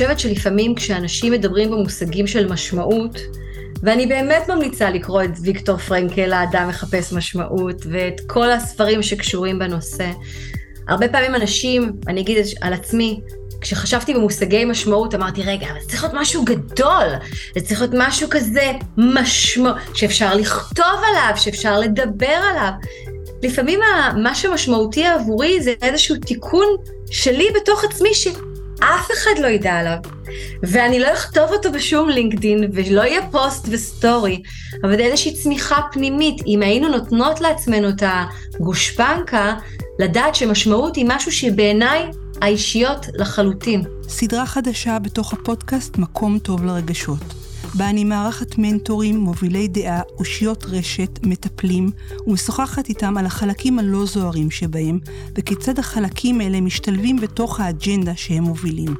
חושבת שלפעמים כשאנשים מדברים במושגים של משמעות, ואני באמת ממליצה לקרוא את ויקטור פרנקל, האדם מחפש משמעות, ואת כל הספרים שקשורים בנושא. הרבה פעמים אנשים, אני אגיד על עצמי, כשחשבתי במושגי משמעות אמרתי, רגע, אבל זה צריך להיות משהו גדול, זה צריך להיות משהו כזה משמעות, שאפשר לכתוב עליו, שאפשר לדבר עליו. לפעמים מה שמשמעותי עבורי זה איזשהו תיקון שלי בתוך עצמי שאף אחד לא ידע עליו. ואני לא אכתוב אותו בשום לינקדין, ולא יהיה פוסט וסטורי, אבל זה איזושהי צמיחה פנימית. אם היינו נותנות לעצמנו את הגושפנקה, לדעת שמשמעות היא משהו שבעיניי האישיות לחלוטין. סדרה חדשה בתוך הפודקאסט מקום טוב לרגשות. בה אני מארחת מנטורים, מובילי דעה, אושיות רשת, מטפלים, ומשוחחת איתם על החלקים הלא זוהרים שבהם, וכיצד החלקים האלה משתלבים בתוך האג'נדה שהם מובילים.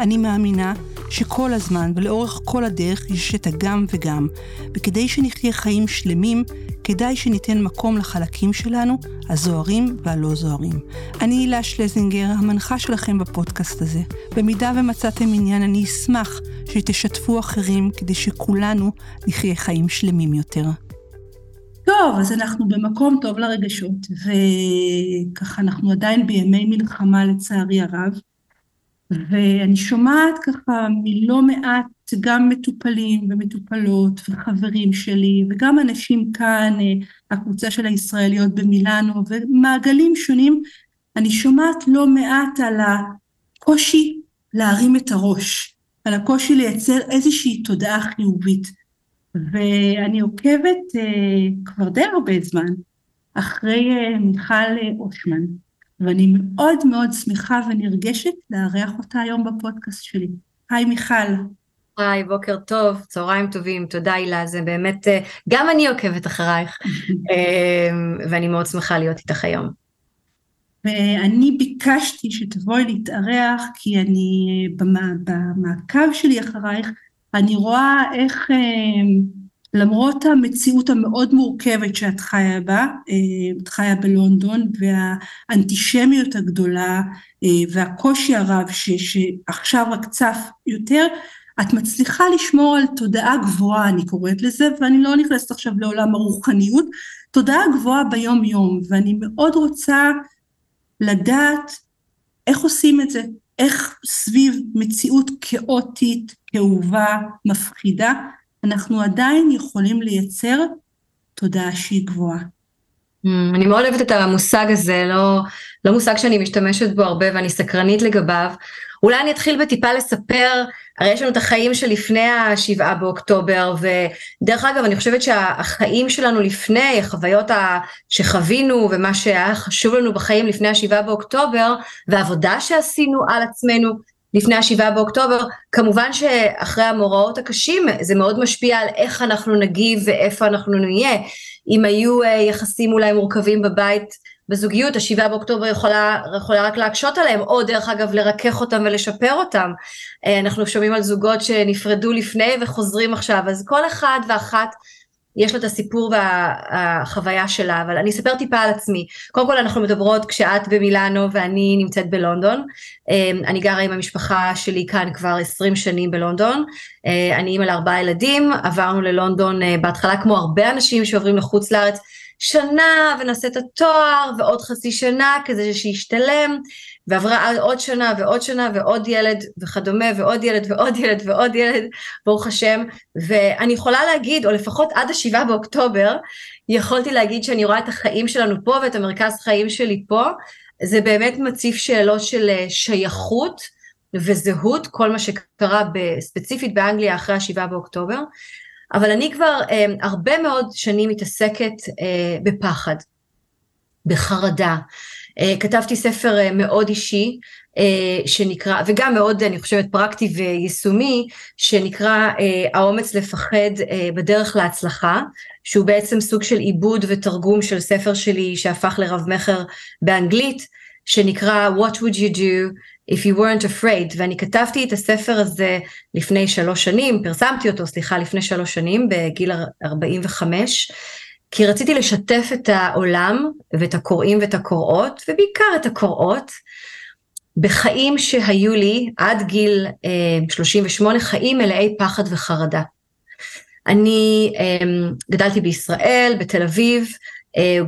אני מאמינה שכל הזמן ולאורך כל הדרך יש את הגם וגם, וכדי שנחיה חיים שלמים, כדאי שניתן מקום לחלקים שלנו, הזוהרים והלא זוהרים. אני הילה שלזינגר, המנחה שלכם בפודקאסט הזה. במידה ומצאתם עניין, אני אשמח שתשתפו אחרים כדי שכולנו נחיה חיים שלמים יותר. טוב, אז אנחנו במקום טוב לרגשות, וככה אנחנו עדיין בימי מלחמה לצערי הרב. ואני שומעת ככה מלא מעט גם מטופלים ומטופלות וחברים שלי וגם אנשים כאן, אה, הקבוצה של הישראליות במילאנו ומעגלים שונים, אני שומעת לא מעט על הקושי להרים את הראש, על הקושי לייצר איזושהי תודעה חיובית. ואני עוקבת אה, כבר די הרבה זמן אחרי אה, מיכל אושמן, ואני מאוד מאוד שמחה ונרגשת לארח אותה היום בפודקאסט שלי. היי מיכל. היי, בוקר טוב, צהריים טובים, תודה הילה, זה באמת, אה, גם אני עוקבת אחרייך, אה, ואני מאוד שמחה להיות איתך היום. ואני ביקשתי שתבואי להתארח, כי אני, במעקב שלי אחרייך, אני רואה איך אה, למרות המציאות המאוד מורכבת שאת חיה בה, אה, את חיה בלונדון, והאנטישמיות הגדולה אה, והקושי הרב ש, שעכשיו רק צף יותר, את מצליחה לשמור על תודעה גבוהה, אני קוראת לזה, ואני לא נכנסת עכשיו לעולם הרוחניות, תודעה גבוהה ביום יום, ואני מאוד רוצה לדעת איך עושים את זה, איך סביב מציאות כאוטית, כאובה, מפחידה, אנחנו עדיין יכולים לייצר תודעה שהיא גבוהה. Mm, אני מאוד אוהבת את המושג הזה, לא, לא מושג שאני משתמשת בו הרבה ואני סקרנית לגביו. אולי אני אתחיל בטיפה לספר, הרי יש לנו את החיים שלפני השבעה באוקטובר, ודרך אגב אני חושבת שהחיים שלנו לפני, החוויות שחווינו ומה שהיה חשוב לנו בחיים לפני השבעה באוקטובר, והעבודה שעשינו על עצמנו, לפני השבעה באוקטובר, כמובן שאחרי המאורעות הקשים זה מאוד משפיע על איך אנחנו נגיב ואיפה אנחנו נהיה. אם היו uh, יחסים אולי מורכבים בבית בזוגיות, השבעה באוקטובר יכולה, יכולה רק להקשות עליהם, או דרך אגב לרכך אותם ולשפר אותם. Uh, אנחנו שומעים על זוגות שנפרדו לפני וחוזרים עכשיו, אז כל אחד ואחת יש לה את הסיפור והחוויה שלה, אבל אני אספר טיפה על עצמי. קודם כל אנחנו מדברות כשאת במילאנו ואני נמצאת בלונדון. אמ, אני גרה עם המשפחה שלי כאן כבר 20 שנים בלונדון. אה, אני אימא לארבעה ילדים, עברנו ללונדון אה, בהתחלה כמו הרבה אנשים שעוברים לחוץ לארץ. שנה ונעשה את התואר ועוד חצי שנה כזה שישתלם ועברה עוד שנה ועוד שנה ועוד ילד וכדומה ועוד ילד ועוד ילד ועוד ילד ברוך השם. ואני יכולה להגיד או לפחות עד השבעה באוקטובר יכולתי להגיד שאני רואה את החיים שלנו פה ואת המרכז חיים שלי פה. זה באמת מציף שאלות של אה, שייכות וזהות כל מה שקרה ספציפית באנגליה אחרי השבעה באוקטובר אבל אני כבר אה, הרבה מאוד שנים מתעסקת אה, בפחד, בחרדה. אה, כתבתי ספר אה, מאוד אישי, אה, שנקרא, וגם מאוד, אני חושבת, פרקטי ויישומי, שנקרא אה, האומץ לפחד אה, בדרך להצלחה, שהוא בעצם סוג של עיבוד ותרגום של ספר שלי שהפך לרב מכר באנגלית, שנקרא What would you do If you weren't afraid, ואני כתבתי את הספר הזה לפני שלוש שנים, פרסמתי אותו, סליחה, לפני שלוש שנים, בגיל 45, כי רציתי לשתף את העולם ואת הקוראים ואת הקוראות, ובעיקר את הקוראות, בחיים שהיו לי עד גיל אה, 38, חיים מלאי פחד וחרדה. אני אה, גדלתי בישראל, בתל אביב, אה,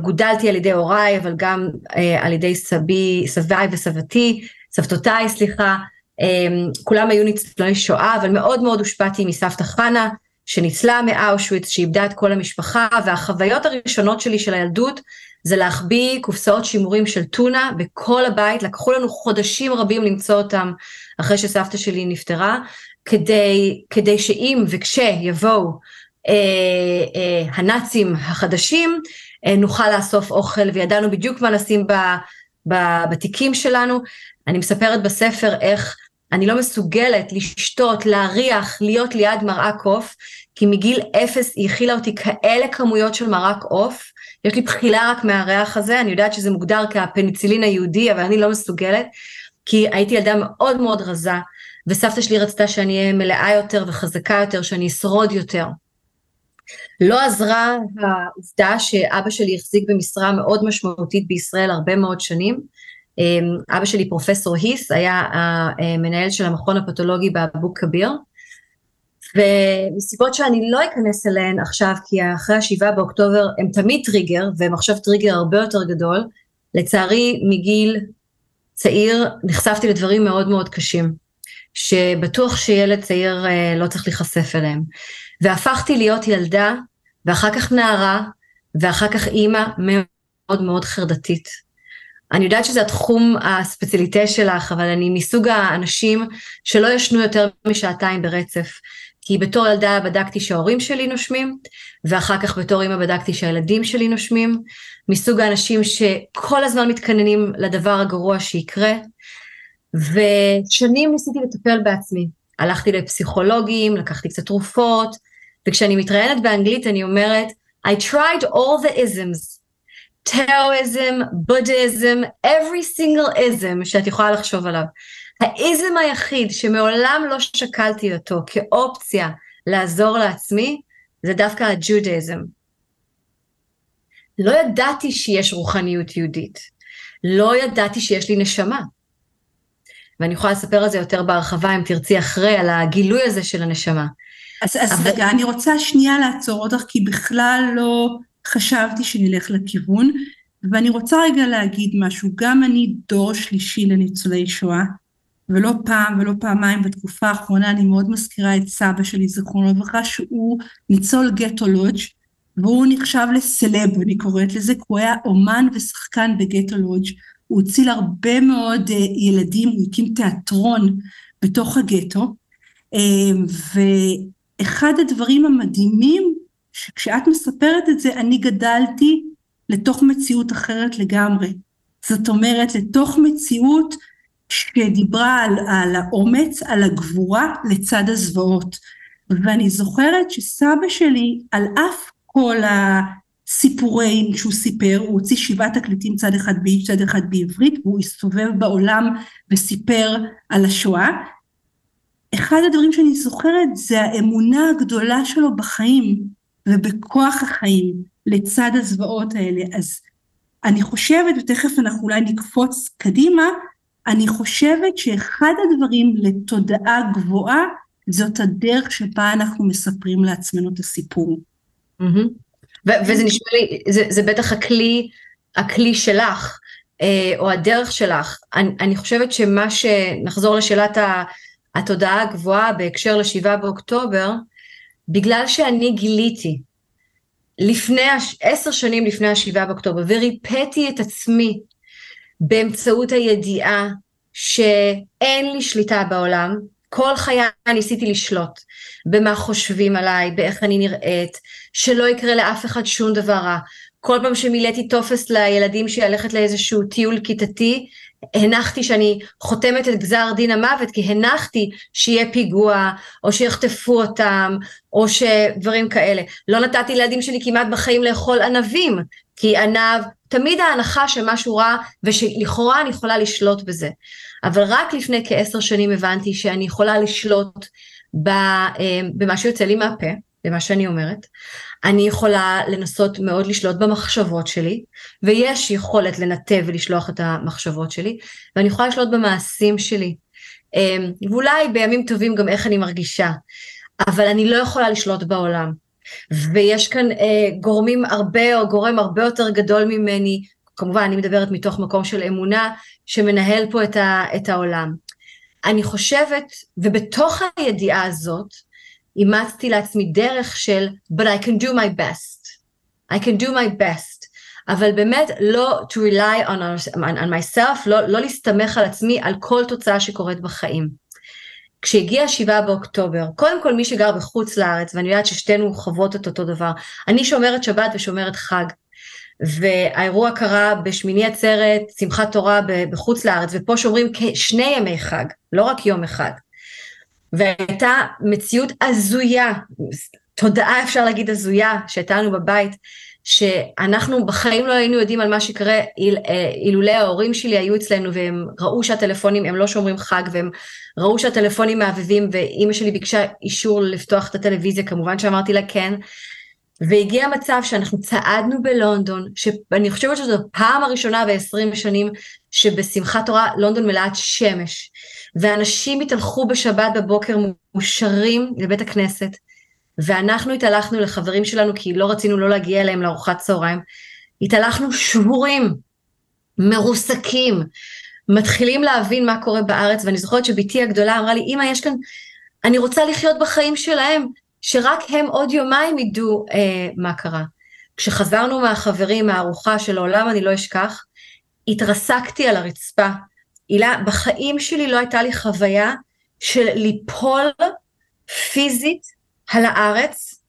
גודלתי על ידי הוריי, אבל גם אה, על ידי סבי, סביי וסבתי, סבתותיי, סליחה, אה, כולם היו ניצולי שואה, אבל מאוד מאוד הושפעתי מסבתא חנה, שניצלה מאושוויץ, שאיבדה את כל המשפחה, והחוויות הראשונות שלי של הילדות זה להחביא קופסאות שימורים של טונה בכל הבית, לקחו לנו חודשים רבים למצוא אותם אחרי שסבתא שלי נפטרה, כדי, כדי שאם וכשיבואו אה, אה, הנאצים החדשים, אה, נוכל לאסוף אוכל, וידענו בדיוק מה לשים ב, ב, בתיקים שלנו. אני מספרת בספר איך אני לא מסוגלת לשתות, להריח, להיות ליד מרק עוף, כי מגיל אפס היא הכילה אותי כאלה כמויות של מרק עוף, יש לי בחילה רק מהריח הזה, אני יודעת שזה מוגדר כפניצילין היהודי, אבל אני לא מסוגלת, כי הייתי ילדה מאוד מאוד רזה, וסבתא שלי רצתה שאני אהיה מלאה יותר וחזקה יותר, שאני אשרוד יותר. לא עזרה העובדה שאבא שלי החזיק במשרה מאוד משמעותית בישראל הרבה מאוד שנים. אמ, אבא שלי פרופסור היס היה המנהל של המכון הפתולוגי באבו כביר, ומסיבות שאני לא אכנס אליהן עכשיו, כי אחרי השבעה באוקטובר הם תמיד טריגר, והם עכשיו טריגר הרבה יותר גדול, לצערי מגיל צעיר נחשפתי לדברים מאוד מאוד קשים, שבטוח שילד צעיר אה, לא צריך להיחשף אליהם. והפכתי להיות ילדה, ואחר כך נערה, ואחר כך אימא מאוד מאוד חרדתית. אני יודעת שזה התחום הספציאליטה שלך, אבל אני מסוג האנשים שלא ישנו יותר משעתיים ברצף. כי בתור ילדה בדקתי שההורים שלי נושמים, ואחר כך בתור אימא בדקתי שהילדים שלי נושמים, מסוג האנשים שכל הזמן מתכננים לדבר הגרוע שיקרה, ושנים ניסיתי לטפל בעצמי. הלכתי לפסיכולוגים, לקחתי קצת תרופות, וכשאני מתראיינת באנגלית אני אומרת, I tried all the isms, Taoism, Buddhism, every single ism שאת יכולה לחשוב עליו. האיזם היחיד שמעולם לא שקלתי אותו כאופציה לעזור לעצמי, זה דווקא הג'ודהיזם. לא ידעתי שיש רוחניות יהודית. לא ידעתי שיש לי נשמה. ואני יכולה לספר על זה יותר בהרחבה, אם תרצי אחרי, על הגילוי הזה של הנשמה. אז, אז אבל... רגע, אני רוצה שנייה לעצור אותך, כי בכלל לא חשבתי שנלך לכיוון, ואני רוצה רגע להגיד משהו. גם אני דור שלישי לניצולי שואה, ולא פעם ולא פעמיים בתקופה האחרונה אני מאוד מזכירה את סבא שלי, זכרונו לברכה, שהוא ניצול גטו לודג' והוא נחשב לסלב, אני קוראת לזה, כי הוא היה אומן ושחקן בגטו לודג', הוא הציל הרבה מאוד uh, ילדים, הוא הקים תיאטרון בתוך הגטו, uh, ואחד הדברים המדהימים, שכשאת מספרת את זה, אני גדלתי לתוך מציאות אחרת לגמרי. זאת אומרת, לתוך מציאות שדיברה על, על האומץ, על הגבורה לצד הזוועות. ואני זוכרת שסבא שלי, על אף כל הסיפורים שהוא סיפר, הוא הוציא שבעה תקליטים צד אחד ביידיש, צד אחד בעברית, והוא הסתובב בעולם וסיפר על השואה. אחד הדברים שאני זוכרת זה האמונה הגדולה שלו בחיים ובכוח החיים לצד הזוועות האלה. אז אני חושבת, ותכף אנחנו אולי נקפוץ קדימה, אני חושבת שאחד הדברים לתודעה גבוהה זאת הדרך שבה אנחנו מספרים לעצמנו את הסיפור. וזה נשמע לי, זה, זה בטח הכלי, הכלי שלך, אה, או הדרך שלך. אני, אני חושבת שמה שנחזור לשאלת התודעה הגבוהה בהקשר לשבעה באוקטובר, בגלל שאני גיליתי לפני, עשר שנים לפני השבעה באוקטובר, וריפאתי את עצמי באמצעות הידיעה שאין לי שליטה בעולם, כל חיי ניסיתי לשלוט במה חושבים עליי, באיך אני נראית, שלא יקרה לאף אחד שום דבר רע. כל פעם שמילאתי טופס לילדים שלי ללכת לאיזשהו טיול כיתתי, הנחתי שאני חותמת את גזר דין המוות, כי הנחתי שיהיה פיגוע, או שיחטפו אותם, או שדברים כאלה. לא נתתי לילדים שלי כמעט בחיים לאכול ענבים, כי ענב תמיד ההנחה שמשהו רע ושלכאורה אני יכולה לשלוט בזה. אבל רק לפני כעשר שנים הבנתי שאני יכולה לשלוט אה, במה שיוצא לי מהפה, למה שאני אומרת. אני יכולה לנסות מאוד לשלוט במחשבות שלי, ויש יכולת לנתב ולשלוח את המחשבות שלי, ואני יכולה לשלוט במעשים שלי. אמ, ואולי בימים טובים גם איך אני מרגישה, אבל אני לא יכולה לשלוט בעולם. ויש כאן אה, גורמים הרבה, או גורם הרבה יותר גדול ממני, כמובן אני מדברת מתוך מקום של אמונה, שמנהל פה את, ה, את העולם. אני חושבת, ובתוך הידיעה הזאת, אימצתי לעצמי דרך של but I can do my best. I can do my best. אבל באמת לא to rely on, our, on, on myself, לא, לא להסתמך על עצמי על כל תוצאה שקורית בחיים. כשהגיע השבעה באוקטובר, קודם כל מי שגר בחוץ לארץ, ואני יודעת ששתינו חוות את אותו דבר, אני שומרת שבת ושומרת חג, והאירוע קרה בשמיני עצרת, שמחת תורה בחוץ לארץ, ופה שומרים שני ימי חג, לא רק יום אחד. והייתה מציאות הזויה, תודעה אפשר להגיד הזויה, שהייתה לנו בבית, שאנחנו בחיים לא היינו יודעים על מה שקרה איל, אה, אילולא ההורים שלי היו אצלנו והם ראו שהטלפונים, הם לא שומרים חג והם ראו שהטלפונים מהבהבים ואימא שלי ביקשה אישור לפתוח את הטלוויזיה, כמובן שאמרתי לה כן. והגיע מצב שאנחנו צעדנו בלונדון, שאני חושבת שזו הפעם הראשונה בעשרים שנים שבשמחת תורה לונדון מלאת שמש, ואנשים התהלכו בשבת בבוקר מאושרים לבית הכנסת, ואנחנו התהלכנו לחברים שלנו כי לא רצינו לא להגיע אליהם לארוחת צהריים, התהלכנו שבורים, מרוסקים, מתחילים להבין מה קורה בארץ, ואני זוכרת שבתי הגדולה אמרה לי, אמא יש כאן, אני רוצה לחיות בחיים שלהם, שרק הם עוד יומיים ידעו אה, מה קרה. כשחזרנו מהחברים מהארוחה שלעולם אני לא אשכח, התרסקתי על הרצפה. הילה, בחיים שלי לא הייתה לי חוויה של ליפול פיזית על הארץ,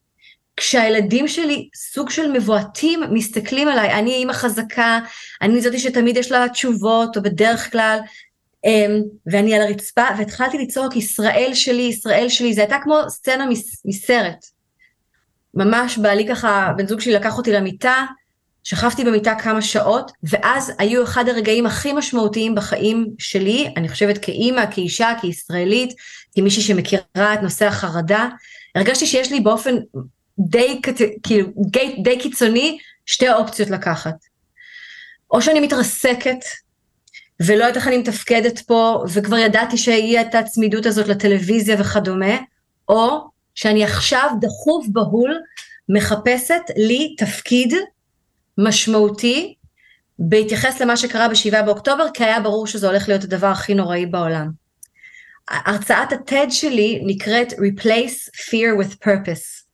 כשהילדים שלי סוג של מבועתים מסתכלים עליי, אני אימא חזקה, אני זאתי שתמיד יש לה תשובות, או בדרך כלל, אמ, ואני על הרצפה, והתחלתי לצעוק ישראל שלי, ישראל שלי, זה הייתה כמו סצנה מסרט. ממש בעלי ככה, בן זוג שלי לקח אותי למיטה, שכבתי במיטה כמה שעות, ואז היו אחד הרגעים הכי משמעותיים בחיים שלי, אני חושבת כאימא, כאישה, כישראלית, כמישהי שמכירה את נושא החרדה, הרגשתי שיש לי באופן די, כאילו, די, די קיצוני שתי אופציות לקחת. או שאני מתרסקת ולא יודעת איך אני מתפקדת פה, וכבר ידעתי שיהיה את הצמידות הזאת לטלוויזיה וכדומה, או שאני עכשיו דחוף בהול מחפשת לי תפקיד משמעותי בהתייחס למה שקרה בשבעה באוקטובר, כי היה ברור שזה הולך להיות הדבר הכי נוראי בעולם. הרצאת הטד שלי נקראת Replace Fear with Purpose.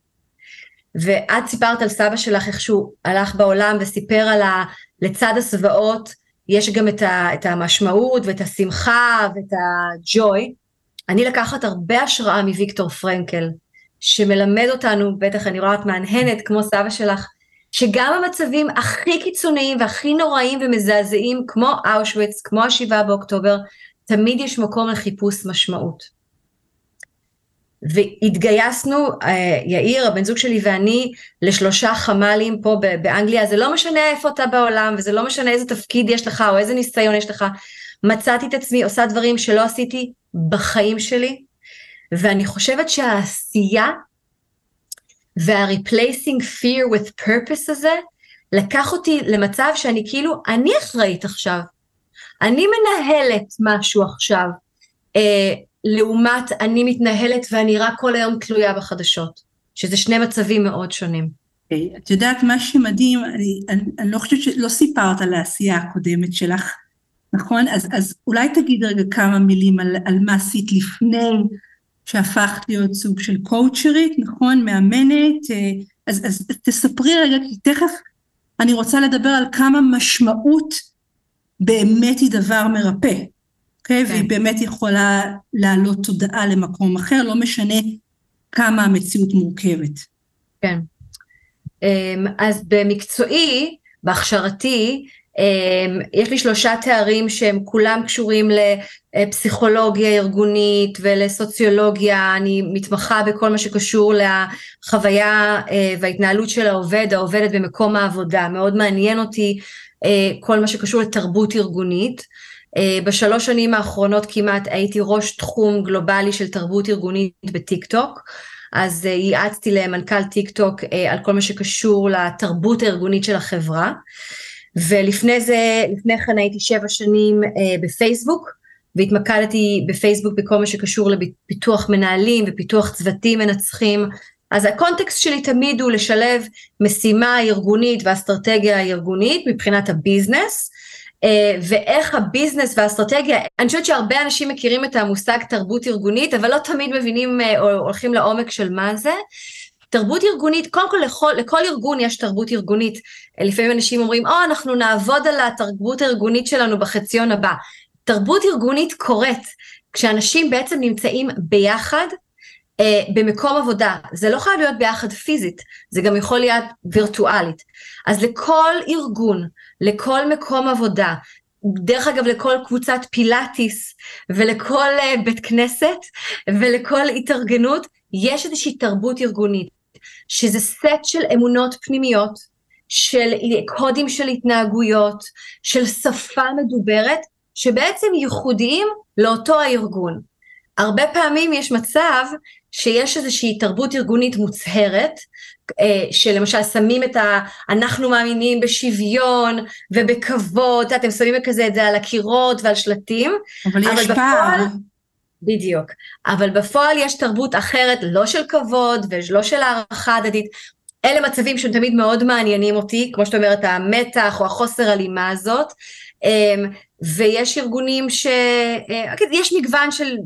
ואת סיפרת על סבא שלך איך שהוא הלך בעולם וסיפר על ה... לצד הזוועות יש גם את, ה, את המשמעות ואת השמחה ואת הג'וי. אני לקחת הרבה השראה מוויקטור פרנקל, שמלמד אותנו, בטח אני רואה את מהנהנת כמו סבא שלך, שגם המצבים הכי קיצוניים והכי נוראים ומזעזעים, כמו אושוויץ, כמו השבעה באוקטובר, תמיד יש מקום לחיפוש משמעות. והתגייסנו, אה, יאיר, הבן זוג שלי ואני, לשלושה חמ"לים פה באנגליה, זה לא משנה איפה אתה בעולם, וזה לא משנה איזה תפקיד יש לך, או איזה ניסיון יש לך, מצאתי את עצמי עושה דברים שלא עשיתי בחיים שלי, ואני חושבת שהעשייה וה-replacing fear with purpose הזה, לקח אותי למצב שאני כאילו, אני אחראית עכשיו, אני מנהלת משהו עכשיו. אה, לעומת אני מתנהלת ואני רק כל היום תלויה בחדשות, שזה שני מצבים מאוד שונים. Okay, אוקיי, את יודעת, מה שמדהים, אני, אני, אני לא חושבת שלא סיפרת על העשייה הקודמת שלך, נכון? אז, אז אולי תגיד רגע כמה מילים על, על מה עשית לפני שהפכת להיות סוג של קואוצ'רית, נכון? מאמנת, אה, אז, אז תספרי רגע, כי תכף אני רוצה לדבר על כמה משמעות באמת היא דבר מרפא. אוקיי? כן. והיא באמת יכולה להעלות תודעה למקום אחר, לא משנה כמה המציאות מורכבת. כן. אמ, אז במקצועי, בהכשרתי, יש לי שלושה תארים שהם כולם קשורים לפסיכולוגיה ארגונית ולסוציולוגיה, אני מתמחה בכל מה שקשור לחוויה אה, וההתנהלות של העובד, העובדת במקום העבודה, מאוד מעניין אותי אה, כל מה שקשור לתרבות ארגונית. אה, בשלוש שנים האחרונות כמעט הייתי ראש תחום גלובלי של תרבות ארגונית בטיק טוק. אז ייעצתי למנכ"ל טיק טוק על כל מה שקשור לתרבות הארגונית של החברה. ולפני זה, לפני כן הייתי שבע שנים בפייסבוק, והתמקדתי בפייסבוק בכל מה שקשור לפיתוח מנהלים ופיתוח צוותים מנצחים. אז הקונטקסט שלי תמיד הוא לשלב משימה ארגונית ואסטרטגיה ארגונית מבחינת ה business, אה, ואיך ה business והאסטרטגיה, אני חושבת שהרבה אנשים מכירים את המושג תרבות ארגונית, אבל לא תמיד מבינים אה, או הולכים לעומק של מה זה. תרבות ארגונית, קודם כל לכל, לכל ארגון יש תרבות ארגונית. לפעמים אנשים אומרים, או, oh, אנחנו נעבוד על התרבות הארגונית שלנו בחציון הבא. תרבות ארגונית קורית כשאנשים בעצם נמצאים ביחד אה, במקום עבודה. זה לא חייב להיות ביחד פיזית, זה גם יכול להיות וירטואלית. אז לכל ארגון, לכל מקום עבודה, דרך אגב לכל קבוצת פילאטיס ולכל אה, בית כנסת ולכל התארגנות, יש איזושהי תרבות ארגונית, שזה סט של אמונות פנימיות, של קודים של התנהגויות, של שפה מדוברת, שבעצם ייחודיים לאותו הארגון. הרבה פעמים יש מצב שיש איזושהי תרבות ארגונית מוצהרת, אה, שלמשל שמים את ה... אנחנו מאמינים בשוויון ובכבוד, אתם שמים כזה את זה על הקירות ועל שלטים. אבל, אבל יש בפועל, פער. בדיוק. אבל בפועל יש תרבות אחרת, לא של כבוד ולא של הערכה הדדית. אלה מצבים שהם תמיד מאוד מעניינים אותי, כמו שאת אומרת, המתח או החוסר הלימה הזאת. אמ, ויש ארגונים ש... אה, אוקיי, יש מגוון של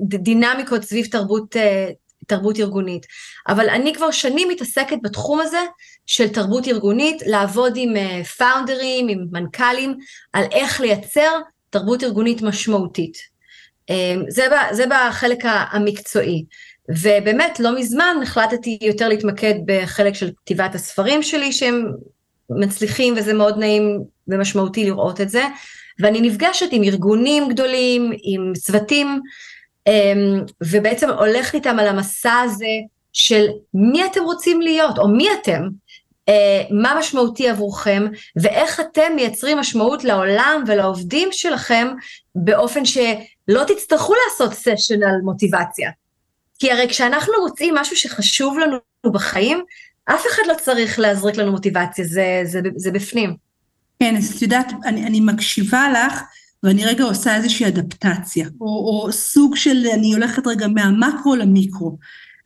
דינמיקות סביב תרבות, אה, תרבות ארגונית, אבל אני כבר שנים מתעסקת בתחום הזה של תרבות ארגונית, לעבוד עם פאונדרים, אה, עם מנכ"לים, על איך לייצר תרבות ארגונית משמעותית. זה, זה בחלק המקצועי. ובאמת, לא מזמן החלטתי יותר להתמקד בחלק של כתיבת הספרים שלי, שהם מצליחים וזה מאוד נעים ומשמעותי לראות את זה. ואני נפגשת עם ארגונים גדולים, עם צוותים, אמ, ובעצם הולכת איתם על המסע הזה של מי אתם רוצים להיות, או מי אתם, אה, מה משמעותי עבורכם, ואיך אתם מייצרים משמעות לעולם ולעובדים שלכם, באופן שלא תצטרכו לעשות סשן על מוטיבציה. כי הרי כשאנחנו מוצאים משהו שחשוב לנו בחיים, אף אחד לא צריך להזריק לנו מוטיבציה, זה, זה, זה בפנים. כן, אז את יודעת, אני, אני מקשיבה לך, ואני רגע עושה איזושהי אדפטציה, או, או סוג של, אני הולכת רגע מהמקרו למיקרו,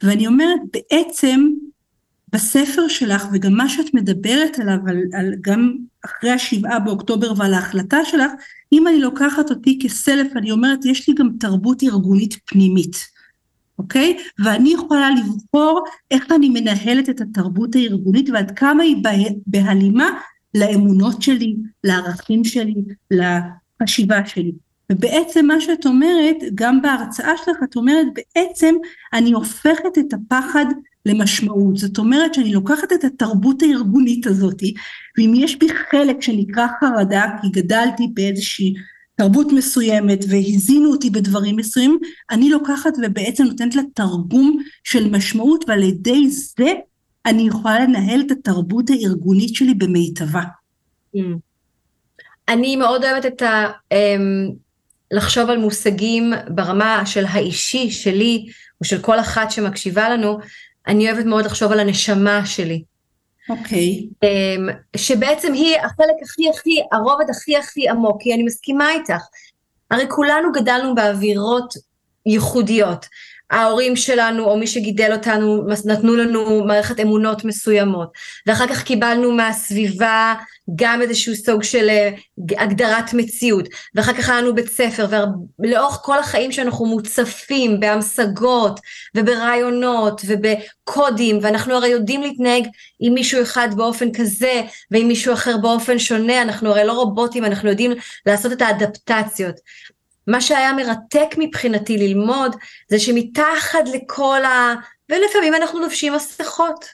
ואני אומרת, בעצם, בספר שלך, וגם מה שאת מדברת עליו, על, על גם אחרי השבעה באוקטובר ועל ההחלטה שלך, אם אני לוקחת אותי כסלף, אני אומרת, יש לי גם תרבות ארגונית פנימית. אוקיי? ואני יכולה לבחור איך אני מנהלת את התרבות הארגונית ועד כמה היא בהלימה לאמונות שלי, לערכים שלי, לחשיבה שלי. ובעצם מה שאת אומרת, גם בהרצאה שלך, את אומרת בעצם אני הופכת את הפחד למשמעות. זאת אומרת שאני לוקחת את התרבות הארגונית הזאת, ואם יש בי חלק שנקרא חרדה, כי גדלתי באיזושהי תרבות מסוימת והזינו אותי בדברים מסוימים, אני לוקחת ובעצם נותנת לה תרגום של משמעות ועל ידי זה אני יכולה לנהל את התרבות הארגונית שלי במיטבה. Mm. אני מאוד אוהבת את ה... לחשוב על מושגים ברמה של האישי שלי, או של כל אחת שמקשיבה לנו, אני אוהבת מאוד לחשוב על הנשמה שלי. אוקיי. Okay. אמ, שבעצם היא החלק הכי הכי, הרובד הכי הכי עמוק, כי אני מסכימה איתך. הרי כולנו גדלנו באווירות ייחודיות. ההורים שלנו או מי שגידל אותנו נתנו לנו מערכת אמונות מסוימות. ואחר כך קיבלנו מהסביבה גם איזשהו סוג של אה, הגדרת מציאות. ואחר כך היה לנו בית ספר ולאורך כל החיים שאנחנו מוצפים בהמשגות וברעיונות ובקודים ואנחנו הרי יודעים להתנהג עם מישהו אחד באופן כזה ועם מישהו אחר באופן שונה אנחנו הרי לא רובוטים אנחנו יודעים לעשות את האדפטציות מה שהיה מרתק מבחינתי ללמוד, זה שמתחת לכל ה... ולפעמים אנחנו לובשים מסכות.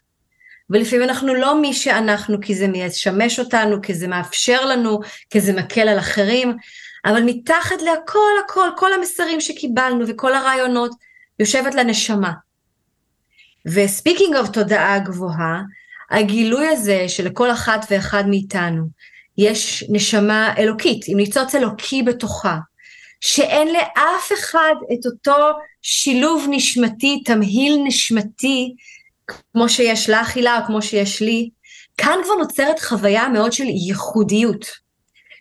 ולפעמים אנחנו לא מי שאנחנו, כי זה משמש אותנו, כי זה מאפשר לנו, כי זה מקל על אחרים, אבל מתחת להכל הכל, כל המסרים שקיבלנו וכל הרעיונות, יושבת לנשמה. ו speaking of תודעה גבוהה, הגילוי הזה שלכל אחת ואחד מאיתנו יש נשמה אלוקית, עם ניצוץ אלוקי בתוכה, שאין לאף אחד את אותו שילוב נשמתי, תמהיל נשמתי, כמו שיש לך הילה או כמו שיש לי, כאן כבר נוצרת חוויה מאוד של ייחודיות,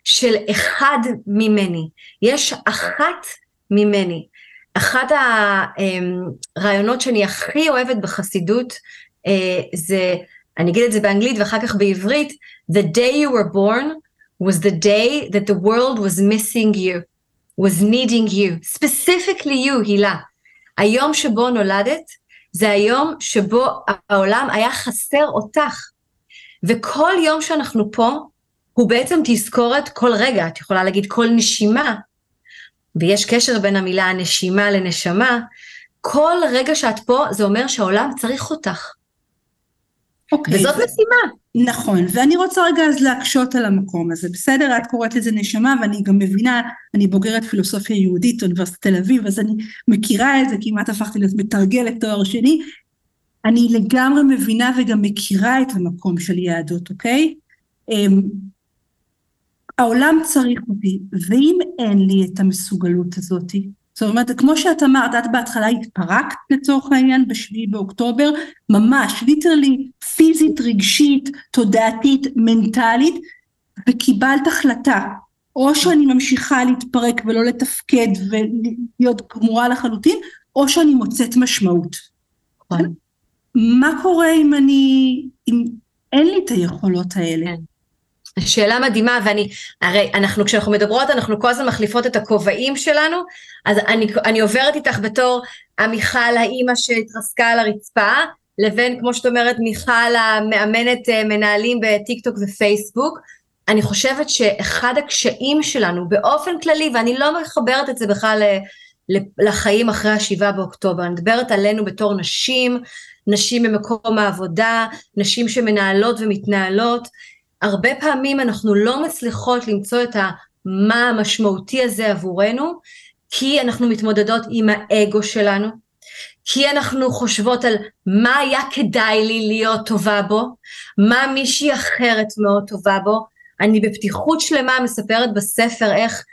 של אחד ממני. יש אחת ממני. אחת הרעיונות שאני הכי אוהבת בחסידות אה, זה, אני אגיד את זה באנגלית ואחר כך בעברית, The day you were born was the day that the world was missing you, was needing you, specifically you, הילה. היום שבו נולדת, זה היום שבו העולם היה חסר אותך. וכל יום שאנחנו פה, הוא בעצם תזכורת כל רגע, את יכולה להגיד כל נשימה, ויש קשר בין המילה הנשימה לנשמה, כל רגע שאת פה זה אומר שהעולם צריך אותך. אוקיי. וזאת ו... משימה. נכון, ואני רוצה רגע אז להקשות על המקום הזה, בסדר? את קוראת לזה נשמה ואני גם מבינה, אני בוגרת פילוסופיה יהודית אוניברסיטת תל אביב, אז אני מכירה את זה, כמעט הפכתי להיות מתרגלת תואר שני, אני לגמרי מבינה וגם מכירה את המקום של יהדות, אוקיי? אמ, העולם צריך אותי, ואם אין לי את המסוגלות הזאתי, זאת אומרת, כמו שאת אמרת, את בהתחלה התפרקת לצורך העניין בשביעי באוקטובר, ממש, ליטרלי, פיזית, רגשית, תודעתית, מנטלית, וקיבלת החלטה, או שאני ממשיכה להתפרק ולא לתפקד ולהיות גמורה לחלוטין, או שאני מוצאת משמעות. נכון. מה קורה אם אני, אם אין לי את היכולות האלה? שאלה מדהימה, ואני, הרי אנחנו, כשאנחנו מדברות, אנחנו כל הזמן מחליפות את הכובעים שלנו, אז אני, אני עוברת איתך בתור המיכל, האימא שהתרסקה על הרצפה, לבין, כמו שאת אומרת, מיכל המאמנת אה, מנהלים בטיק טוק ופייסבוק. אני חושבת שאחד הקשיים שלנו באופן כללי, ואני לא מחברת את זה בכלל לחיים אחרי השבעה באוקטובר, אני מדברת עלינו בתור נשים, נשים במקום העבודה, נשים שמנהלות ומתנהלות, הרבה פעמים אנחנו לא מצליחות למצוא את מה המשמעותי הזה עבורנו, כי אנחנו מתמודדות עם האגו שלנו, כי אנחנו חושבות על מה היה כדאי לי להיות טובה בו, מה מישהי אחרת מאוד טובה בו. אני בפתיחות שלמה מספרת בספר איך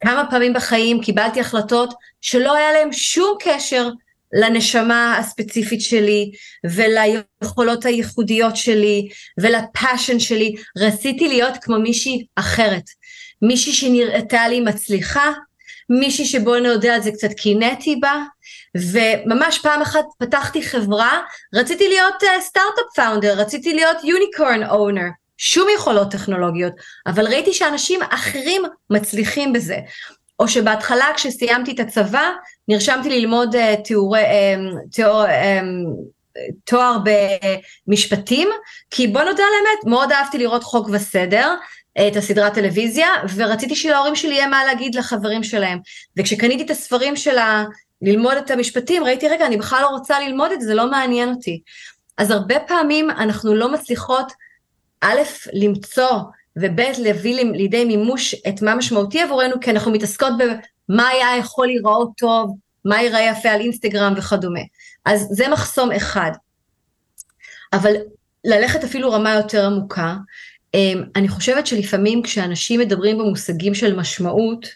כמה פעמים בחיים קיבלתי החלטות שלא היה להם שום קשר לנשמה הספציפית שלי וליכולות הייחודיות שלי ולפאשן שלי, רציתי להיות כמו מישהי אחרת, מישהי שנראתה לי מצליחה, מישהי שבוא נודה על זה קצת קינאתי בה, וממש פעם אחת פתחתי חברה, רציתי להיות סטארט-אפ uh, פאונדר, רציתי להיות יוניקורן אונר, שום יכולות טכנולוגיות, אבל ראיתי שאנשים אחרים מצליחים בזה. או שבהתחלה כשסיימתי את הצבא, נרשמתי ללמוד uh, תיאורי, um, תיאור, um, תואר במשפטים, כי בוא נודה על האמת, מאוד אהבתי לראות חוק וסדר, את הסדרת טלוויזיה, ורציתי שלהורים שלי יהיה מה להגיד לחברים שלהם. וכשקניתי את הספרים של. ללמוד את המשפטים, ראיתי, רגע, אני בכלל לא רוצה ללמוד את זה, זה לא מעניין אותי. אז הרבה פעמים אנחנו לא מצליחות, א', למצוא וב' להביא לידי מימוש את מה משמעותי עבורנו, כי אנחנו מתעסקות במה היה יכול להיראות טוב, מה ייראה יפה על אינסטגרם וכדומה. אז זה מחסום אחד. אבל ללכת אפילו רמה יותר עמוקה, אמ, אני חושבת שלפעמים כשאנשים מדברים במושגים של משמעות,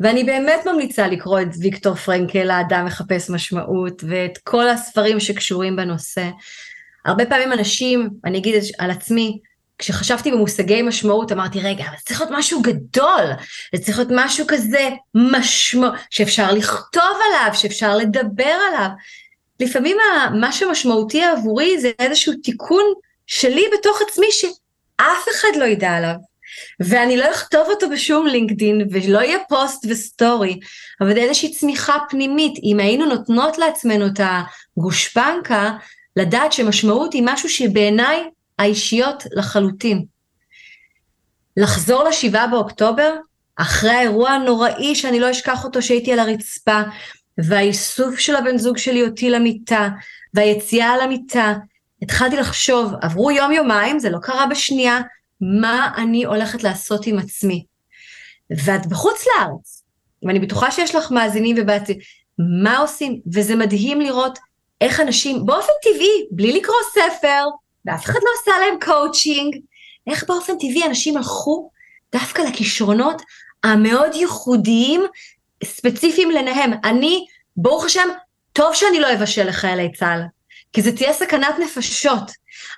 ואני באמת ממליצה לקרוא את ויקטור פרנקל, האדם מחפש משמעות, ואת כל הספרים שקשורים בנושא. הרבה פעמים אנשים, אני אגיד על עצמי, כשחשבתי במושגי משמעות אמרתי רגע אבל זה צריך להיות משהו גדול זה צריך להיות משהו כזה משמעות שאפשר לכתוב עליו שאפשר לדבר עליו. לפעמים מה שמשמעותי עבורי זה איזשהו תיקון שלי בתוך עצמי שאף אחד לא ידע עליו. ואני לא אכתוב אותו בשום לינקדין ולא יהיה פוסט וסטורי אבל זה איזושהי צמיחה פנימית. אם היינו נותנות לעצמנו את הגושפנקה לדעת שמשמעות היא משהו שבעיניי האישיות לחלוטין. לחזור לשבעה באוקטובר, אחרי האירוע הנוראי שאני לא אשכח אותו שהייתי על הרצפה, והאיסוף של הבן זוג שלי אותי למיטה, והיציאה על המיטה, התחלתי לחשוב, עברו יום יומיים, זה לא קרה בשנייה, מה אני הולכת לעשות עם עצמי. ואת בחוץ לארץ, ואני בטוחה שיש לך מאזינים ובאתי, מה עושים? וזה מדהים לראות איך אנשים, באופן טבעי, בלי לקרוא ספר, ואף אחד לא עשה להם קואוצ'ינג. איך באופן טבעי אנשים הלכו דווקא לכישרונות המאוד ייחודיים ספציפיים להם. אני, ברוך השם, טוב שאני לא אבשל לחיילי צה"ל, כי זה תהיה סכנת נפשות.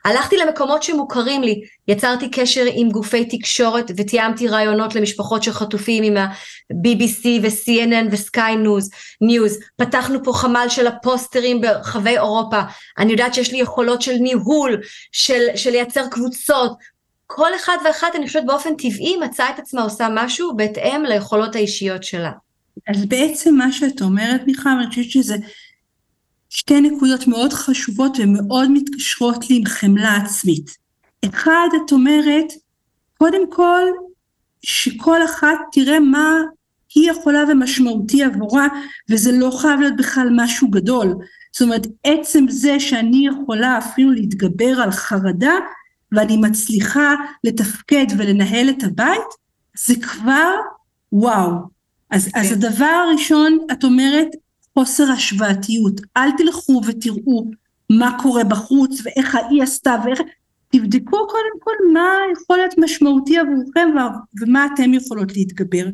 הלכתי למקומות שמוכרים לי, יצרתי קשר עם גופי תקשורת ותיאמתי רעיונות למשפחות של חטופים עם ה-BBC ו-CNN ו-Sky News, פתחנו פה חמ"ל של הפוסטרים ברחבי אירופה, אני יודעת שיש לי יכולות של ניהול, של, של לייצר קבוצות, כל אחד ואחת אני חושבת באופן טבעי מצאה את עצמה עושה משהו בהתאם ליכולות האישיות שלה. אז בעצם מה שאת אומרת מיכל, אני חושבת שזה שתי נקודות מאוד חשובות ומאוד מתקשרות לי עם חמלה עצמית. אחד, את אומרת, קודם כל, שכל אחת תראה מה היא יכולה ומשמעותי עבורה, וזה לא חייב להיות בכלל משהו גדול. זאת אומרת, עצם זה שאני יכולה אפילו להתגבר על חרדה, ואני מצליחה לתפקד ולנהל את הבית, זה כבר וואו. אז, אז כן. הדבר הראשון, את אומרת, חוסר השוואתיות. אל תלכו ותראו מה קורה בחוץ ואיך ההיא עשתה ואיך... תבדקו קודם כל מה יכול להיות משמעותי עבורכם ומה אתם יכולות להתגבר.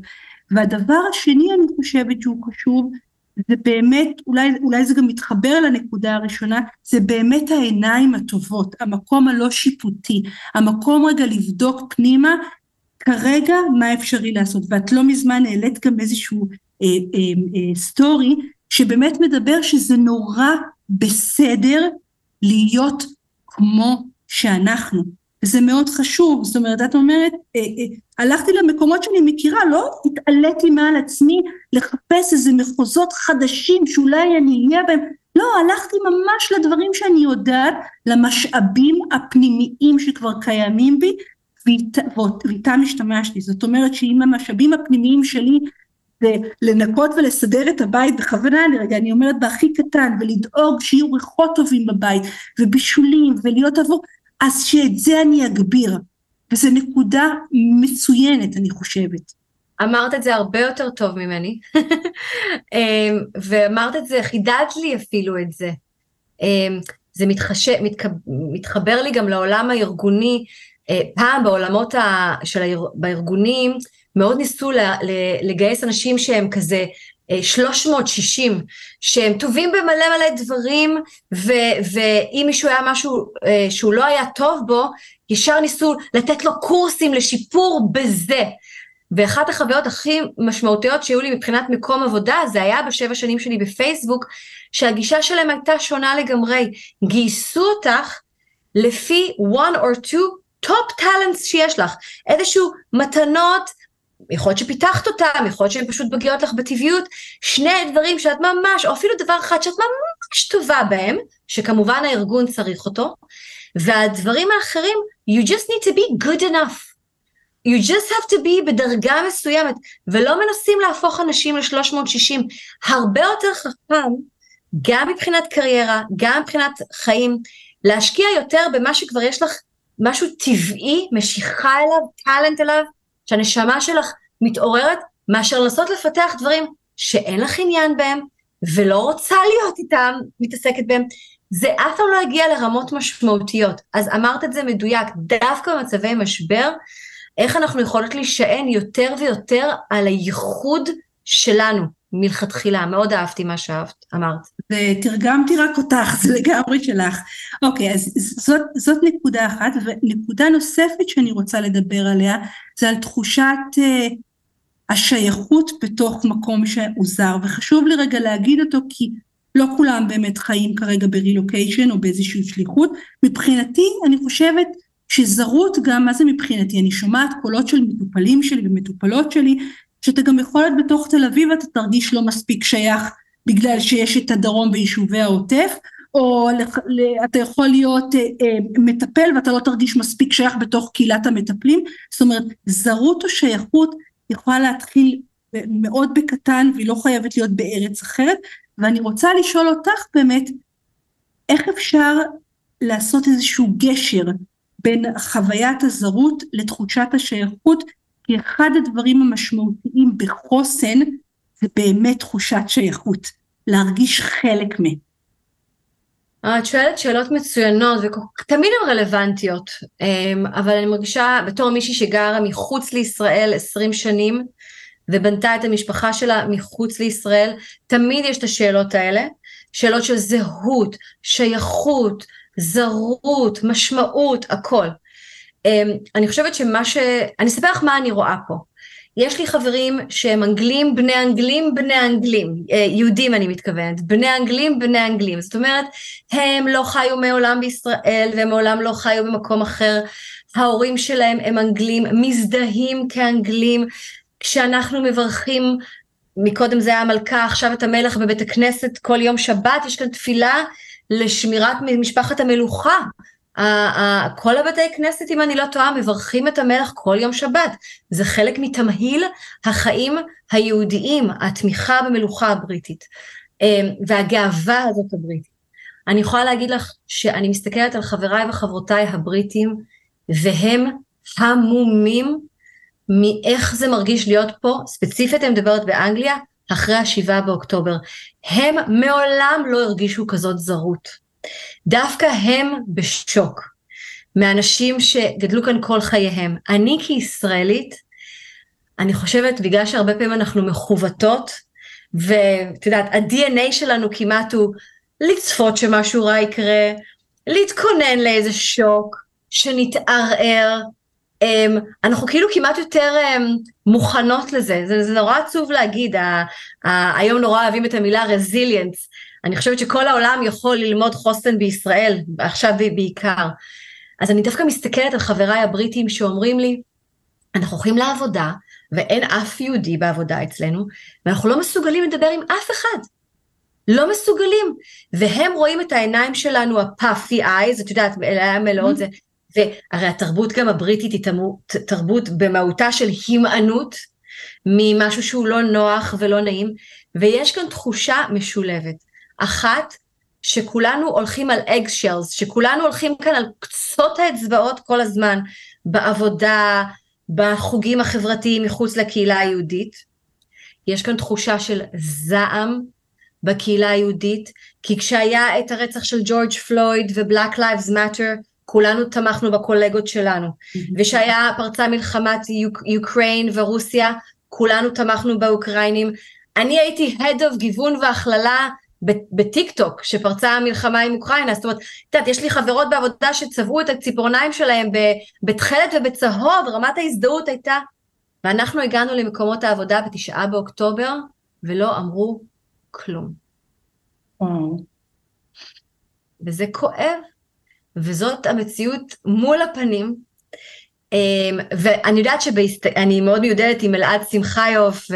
והדבר השני אני חושבת שהוא חשוב זה באמת, אולי, אולי זה גם מתחבר לנקודה הראשונה, זה באמת העיניים הטובות, המקום הלא שיפוטי, המקום רגע לבדוק פנימה כרגע מה אפשרי לעשות, ואת לא מזמן העלית גם איזשהו אה, אה, אה, סטורי שבאמת מדבר שזה נורא בסדר להיות כמו שאנחנו. וזה מאוד חשוב, זאת אומרת, את אומרת, אה, אה, הלכתי למקומות שאני מכירה, לא התעליתי מעל עצמי לחפש איזה מחוזות חדשים שאולי אני אהיה בהם, לא, הלכתי ממש לדברים שאני יודעת, למשאבים הפנימיים שכבר קיימים בי, ואיתם השתמשתי. זאת אומרת שאם המשאבים הפנימיים שלי זה לנקות ולסדר את הבית בכוונה אני רגע אני אומרת בהכי קטן ולדאוג שיהיו ריחות טובים בבית ובישולים ולהיות עבור אז שאת זה אני אגביר. וזו נקודה מצוינת אני חושבת. אמרת את זה הרבה יותר טוב ממני. אמ, ואמרת את זה חידדת לי אפילו את זה. אמ, זה מתחש... מתק... מתחבר לי גם לעולם הארגוני. אה, פעם בעולמות ה... של האר... בארגונים מאוד ניסו לגייס אנשים שהם כזה 360, אה, שהם טובים במלא מלא דברים, ו- ואם מישהו היה משהו אה, שהוא לא היה טוב בו, ישר ניסו לתת לו קורסים לשיפור בזה. ואחת החוויות הכי משמעותיות שהיו לי מבחינת מקום עבודה, זה היה בשבע שנים שלי בפייסבוק, שהגישה שלהם הייתה שונה לגמרי. גייסו אותך לפי one or two top talents שיש לך, איזשהו מתנות יכול להיות שפיתחת אותם, יכול להיות שהן פשוט מגיעות לך בטבעיות, שני דברים שאת ממש, או אפילו דבר אחד שאת ממש טובה בהם, שכמובן הארגון צריך אותו, והדברים האחרים, you just need to be good enough. You just have to be בדרגה מסוימת, ולא מנסים להפוך אנשים ל-360. הרבה יותר חכם, גם מבחינת קריירה, גם מבחינת חיים, להשקיע יותר במה שכבר יש לך משהו טבעי, משיכה אליו, טאלנט אליו, שהנשמה שלך מתעוררת, מאשר לנסות לפתח דברים שאין לך עניין בהם, ולא רוצה להיות איתם, מתעסקת בהם. זה אף פעם לא הגיע לרמות משמעותיות. אז אמרת את זה מדויק, דווקא במצבי משבר, איך אנחנו יכולות להישען יותר ויותר על הייחוד שלנו מלכתחילה. מאוד אהבתי מה שאמרת. תרגמתי רק אותך, זה לגמרי שלך. אוקיי, אז זאת, זאת נקודה אחת, ונקודה נוספת שאני רוצה לדבר עליה, זה על תחושת uh, השייכות בתוך מקום שהוא זר, וחשוב לי רגע להגיד אותו כי לא כולם באמת חיים כרגע ברילוקיישן או באיזושהי שליחות. מבחינתי, אני חושבת שזרות גם, מה זה מבחינתי? אני שומעת קולות של מטופלים שלי ומטופלות שלי, שאתה גם יכול להיות בתוך תל אביב ואתה תרגיש לא מספיק שייך בגלל שיש את הדרום ויישובי העוטף, או אתה יכול להיות אה, אה, מטפל ואתה לא תרגיש מספיק שייך בתוך קהילת המטפלים, זאת אומרת זרות או שייכות יכולה להתחיל מאוד בקטן והיא לא חייבת להיות בארץ אחרת, ואני רוצה לשאול אותך באמת, איך אפשר לעשות איזשהו גשר בין חוויית הזרות לתחושת השייכות, כי אחד הדברים המשמעותיים בחוסן זה באמת תחושת שייכות, להרגיש חלק מ... את שואלת שאלות מצוינות ותמיד הן רלוונטיות, אמ, אבל אני מרגישה בתור מישהי שגרה מחוץ לישראל 20 שנים, ובנתה את המשפחה שלה מחוץ לישראל, תמיד יש את השאלות האלה, שאלות של זהות, שייכות, זרות, משמעות, הכל. אמ, אני חושבת שמה ש... אני אספר לך מה אני רואה פה. יש לי חברים שהם אנגלים, בני אנגלים, בני אנגלים, אה, יהודים אני מתכוונת, בני אנגלים, בני אנגלים, זאת אומרת, הם לא חיו מעולם בישראל והם מעולם לא חיו במקום אחר, ההורים שלהם הם אנגלים, מזדהים כאנגלים, כשאנחנו מברכים, מקודם זה היה המלכה, עכשיו את המלך בבית הכנסת, כל יום שבת יש כאן תפילה לשמירת משפחת המלוכה, כל הבתי כנסת, אם אני לא טועה, מברכים את המלך כל יום שבת. זה חלק מתמהיל החיים היהודיים, התמיכה במלוכה הבריטית, אמ, והגאווה הזאת הבריטית. אני יכולה להגיד לך שאני מסתכלת על חבריי וחברותיי הבריטים, והם המומים מאיך זה מרגיש להיות פה, ספציפית אני מדברת באנגליה, אחרי השבעה באוקטובר. הם מעולם לא הרגישו כזאת זרות. דווקא הם בשוק מאנשים שגדלו כאן כל חייהם. אני כישראלית, אני חושבת, בגלל שהרבה פעמים אנחנו מכוותות, ואת יודעת, ה-DNA שלנו כמעט הוא לצפות שמשהו רע יקרה, להתכונן לאיזה שוק, שנתערער, Um, אנחנו כאילו כמעט יותר um, מוכנות לזה, זה, זה נורא עצוב להגיד, ה, ה, היום נורא אוהבים את המילה רזיליאנס, אני חושבת שכל העולם יכול ללמוד חוסן בישראל, עכשיו בעיקר. אז אני דווקא מסתכלת על חבריי הבריטים שאומרים לי, אנחנו הולכים לעבודה, ואין אף יהודי בעבודה אצלנו, ואנחנו לא מסוגלים לדבר עם אף אחד. לא מסוגלים. והם רואים את העיניים שלנו, ה-puffy eyes, את יודעת, אלה מלאות mm-hmm. זה, והרי התרבות גם הבריטית היא תרבות במהותה של הימנעות ממשהו שהוא לא נוח ולא נעים, ויש כאן תחושה משולבת. אחת, שכולנו הולכים על אג שיילס, שכולנו הולכים כאן על קצות האצבעות כל הזמן, בעבודה, בחוגים החברתיים מחוץ לקהילה היהודית. יש כאן תחושה של זעם בקהילה היהודית, כי כשהיה את הרצח של ג'ורג' פלויד ו Black Lives Matter, כולנו תמכנו בקולגות שלנו. וכשהיה פרצה מלחמת יוק, Ukraine ורוסיה, כולנו תמכנו באוקראינים. אני הייתי Head of גיוון והכללה בטיק טוק שפרצה המלחמה עם אוקראינה, זאת אומרת, את יודעת, יש לי חברות בעבודה שצבעו את הציפורניים שלהם בתכלת ובצהוב, רמת ההזדהות הייתה, ואנחנו הגענו למקומות העבודה בתשעה באוקטובר, ולא אמרו כלום. וזה כואב, וזאת המציאות מול הפנים, אמ, ואני יודעת שאני מאוד מיודדת עם אלעד שמחיוף,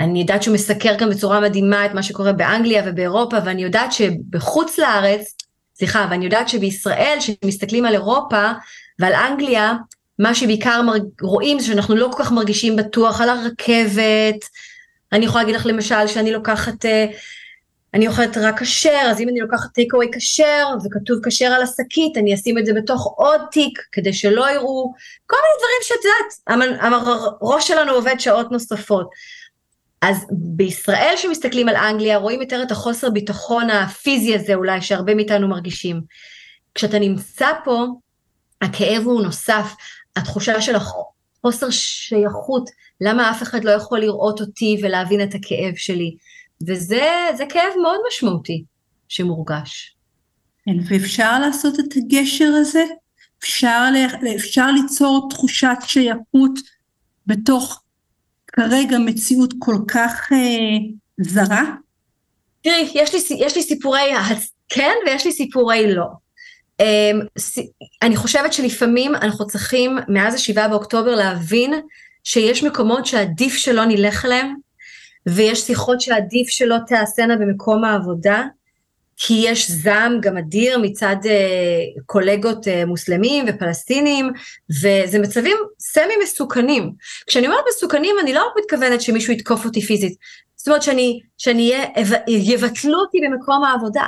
אני יודעת שהוא מסקר גם בצורה מדהימה את מה שקורה באנגליה ובאירופה, ואני יודעת שבחוץ לארץ, סליחה, ואני יודעת שבישראל, כשמסתכלים על אירופה ועל אנגליה, מה שבעיקר מרג... רואים זה שאנחנו לא כל כך מרגישים בטוח על הרכבת. אני יכולה להגיד לך למשל שאני לוקחת, אה, אני אוכלת רק כשר, אז אם אני לוקחת טייק אווי כשר וכתוב כשר על השקית, אני אשים את זה בתוך עוד תיק כדי שלא יראו, כל מיני דברים שאת יודעת, הראש שלנו עובד שעות נוספות. אז בישראל שמסתכלים על אנגליה רואים יותר את החוסר ביטחון הפיזי הזה אולי שהרבה מאיתנו מרגישים. כשאתה נמצא פה הכאב הוא נוסף, התחושה של החוסר שייכות, למה אף אחד לא יכול לראות אותי ולהבין את הכאב שלי, וזה כאב מאוד משמעותי שמורגש. כן, ואפשר לעשות את הגשר הזה? אפשר, אפשר ליצור תחושת שייכות בתוך כרגע מציאות כל כך אה, זרה? תראי, יש יש לי סיפורי כן ויש לי סיפורי לא. אה, אני חושבת שלפעמים אנחנו צריכים מאז השבעה באוקטובר להבין שיש מקומות שעדיף שלא נלך אליהם, ויש שיחות שעדיף שלא תעשינה במקום העבודה, כי יש זעם גם אדיר מצד uh, קולגות uh, מוסלמים ופלסטינים, וזה מצבים סמי מסוכנים. כשאני אומרת מסוכנים, אני לא מתכוונת שמישהו יתקוף אותי פיזית, זאת אומרת שאני, שאני יבטלו אותי במקום העבודה.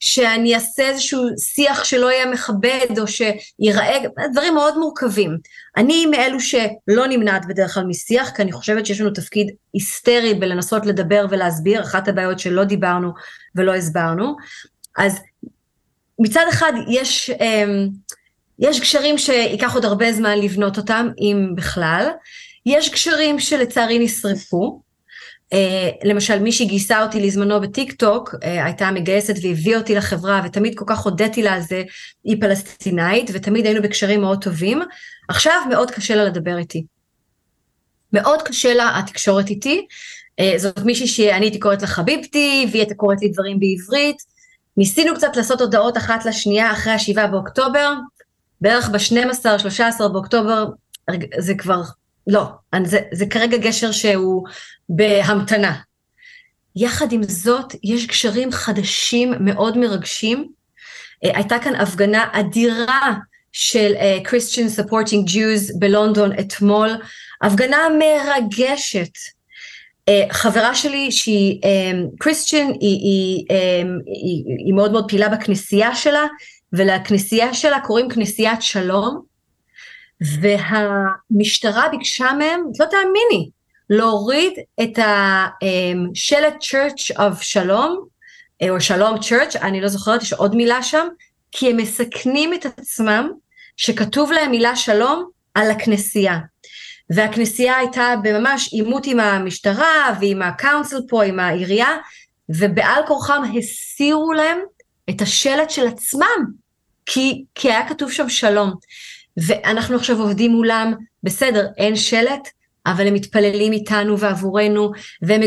שאני אעשה איזשהו שיח שלא יהיה מכבד או שיראה, דברים מאוד מורכבים. אני מאלו שלא נמנעת בדרך כלל משיח, כי אני חושבת שיש לנו תפקיד היסטרי בלנסות לדבר ולהסביר, אחת הבעיות שלא דיברנו ולא הסברנו. אז מצד אחד יש, אמ, יש גשרים שייקח עוד הרבה זמן לבנות אותם, אם בכלל. יש קשרים שלצערי נשרפו, למשל מישהי גייסה אותי לזמנו בטיק טוק, uh, הייתה מגייסת והביאה אותי לחברה ותמיד כל כך הודיתי לה על זה, היא פלסטינאית ותמיד היינו בקשרים מאוד טובים, עכשיו מאוד קשה לה לדבר איתי. מאוד קשה לה התקשורת איתי, uh, זאת מישהי שאני הייתי קוראת לה חביבתי והיא הייתה קוראת לי דברים בעברית, ניסינו קצת לעשות הודעות אחת לשנייה אחרי השבעה באוקטובר, בערך ב-12-13 באוקטובר זה כבר לא, זה, זה כרגע גשר שהוא בהמתנה. יחד עם זאת, יש גשרים חדשים מאוד מרגשים. Uh, הייתה כאן הפגנה אדירה של uh, Christian Supporting Jews בלונדון אתמול, הפגנה מרגשת. Uh, חברה שלי שהיא קריסטיאן, um, היא, היא, um, היא, היא מאוד מאוד פעילה בכנסייה שלה, ולכנסייה שלה קוראים כנסיית שלום, והמשטרה ביקשה מהם, את לא תאמיני, להוריד את השלט Church of שלום, או שלום Church, אני לא זוכרת, יש עוד מילה שם, כי הם מסכנים את עצמם שכתוב להם מילה שלום על הכנסייה. והכנסייה הייתה בממש עימות עם המשטרה ועם הקאונסל פה, עם העירייה, ובעל כורחם הסירו להם את השלט של עצמם, כי, כי היה כתוב שם שלום. ואנחנו עכשיו עובדים מולם, בסדר, אין שלט, אבל הם מתפללים איתנו ועבורנו, והם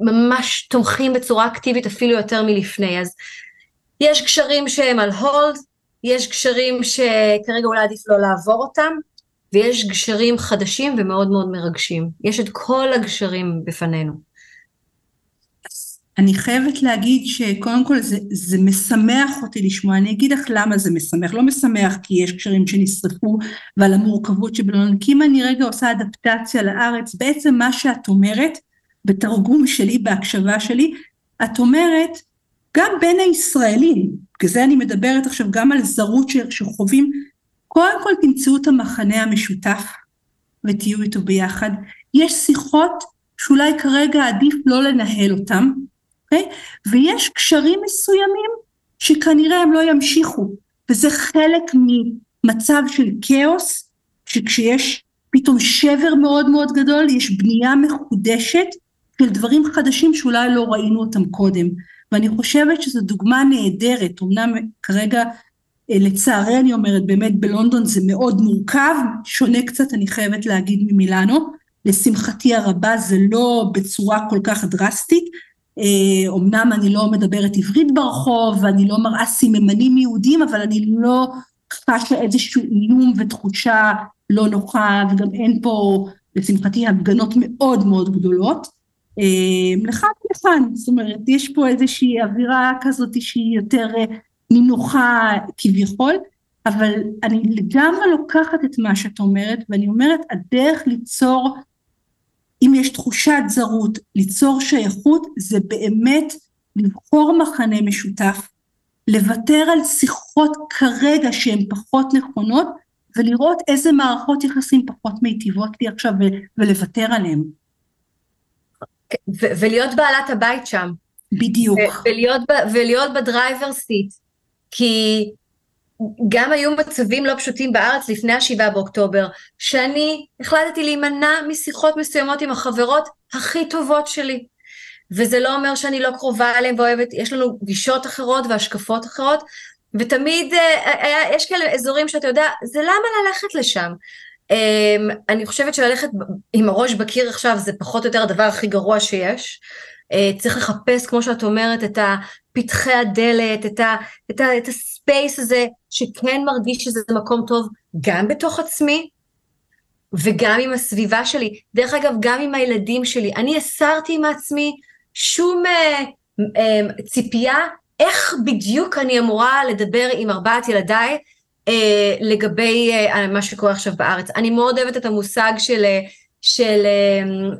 ממש תומכים בצורה אקטיבית אפילו יותר מלפני. אז יש קשרים שהם על הולד, יש גשרים שכרגע אולי עדיף לא לעבור אותם, ויש גשרים חדשים ומאוד מאוד מרגשים. יש את כל הגשרים בפנינו. אני חייבת להגיד שקודם כל זה, זה משמח אותי לשמוע, אני אגיד לך למה זה משמח, לא משמח כי יש קשרים שנשרפו ועל המורכבות שבלונדון, כי אם אני רגע עושה אדפטציה לארץ, בעצם מה שאת אומרת, בתרגום שלי, בהקשבה שלי, את אומרת, גם בין הישראלים, בגלל זה אני מדברת עכשיו גם על זרות שחווים, קודם כל תמצאו את המחנה המשותף ותהיו איתו ביחד. יש שיחות שאולי כרגע עדיף לא לנהל אותן, אוקיי? ויש קשרים מסוימים שכנראה הם לא ימשיכו, וזה חלק ממצב של כאוס, שכשיש פתאום שבר מאוד מאוד גדול, יש בנייה מחודשת של דברים חדשים שאולי לא ראינו אותם קודם. ואני חושבת שזו דוגמה נהדרת, אמנם כרגע אה, לצערי אני אומרת באמת בלונדון זה מאוד מורכב, שונה קצת אני חייבת להגיד ממילאנו, לשמחתי הרבה זה לא בצורה כל כך דרסטית, אומנם אה, אני לא מדברת עברית ברחוב ואני לא מראה סממנים יהודים, אבל אני לא חשה איזשהו איום ותחושה לא נוחה, וגם אין פה, לשמחתי, הפגנות מאוד מאוד גדולות. אה, לכאן ולכאן, זאת אומרת, יש פה איזושהי אווירה כזאת שהיא יותר אה, נינוחה כביכול, אבל אני לגמרי לוקחת את מה שאת אומרת, ואני אומרת, הדרך ליצור אם יש תחושת זרות, ליצור שייכות, זה באמת לבחור מחנה משותף, לוותר על שיחות כרגע שהן פחות נכונות, ולראות איזה מערכות יחסים פחות מיטיבות לי עכשיו ולוותר עליהן. ולהיות בעלת הבית שם. בדיוק. ולהיות, ולהיות בדרייבר סיט. כי גם היו מצבים לא פשוטים בארץ לפני השבעה באוקטובר, שאני החלטתי להימנע משיחות מסוימות עם החברות הכי טובות שלי. וזה לא אומר שאני לא קרובה אליהן ואוהבת, יש לנו גישות אחרות והשקפות אחרות, ותמיד אה, היה, יש כאלה אזורים שאתה יודע, זה למה ללכת לשם? Um, אני חושבת שללכת עם הראש בקיר עכשיו זה פחות או יותר הדבר הכי גרוע שיש. צריך לחפש, כמו שאת אומרת, את פתחי הדלת, את, ה, את, ה, את הספייס הזה, שכן מרגיש שזה מקום טוב, גם בתוך עצמי, וגם עם הסביבה שלי. דרך אגב, גם עם הילדים שלי. אני הסרתי מעצמי שום אה, אה, ציפייה איך בדיוק אני אמורה לדבר עם ארבעת ילדיי אה, לגבי אה, מה שקורה עכשיו בארץ. אני מאוד אוהבת את המושג של... אה, של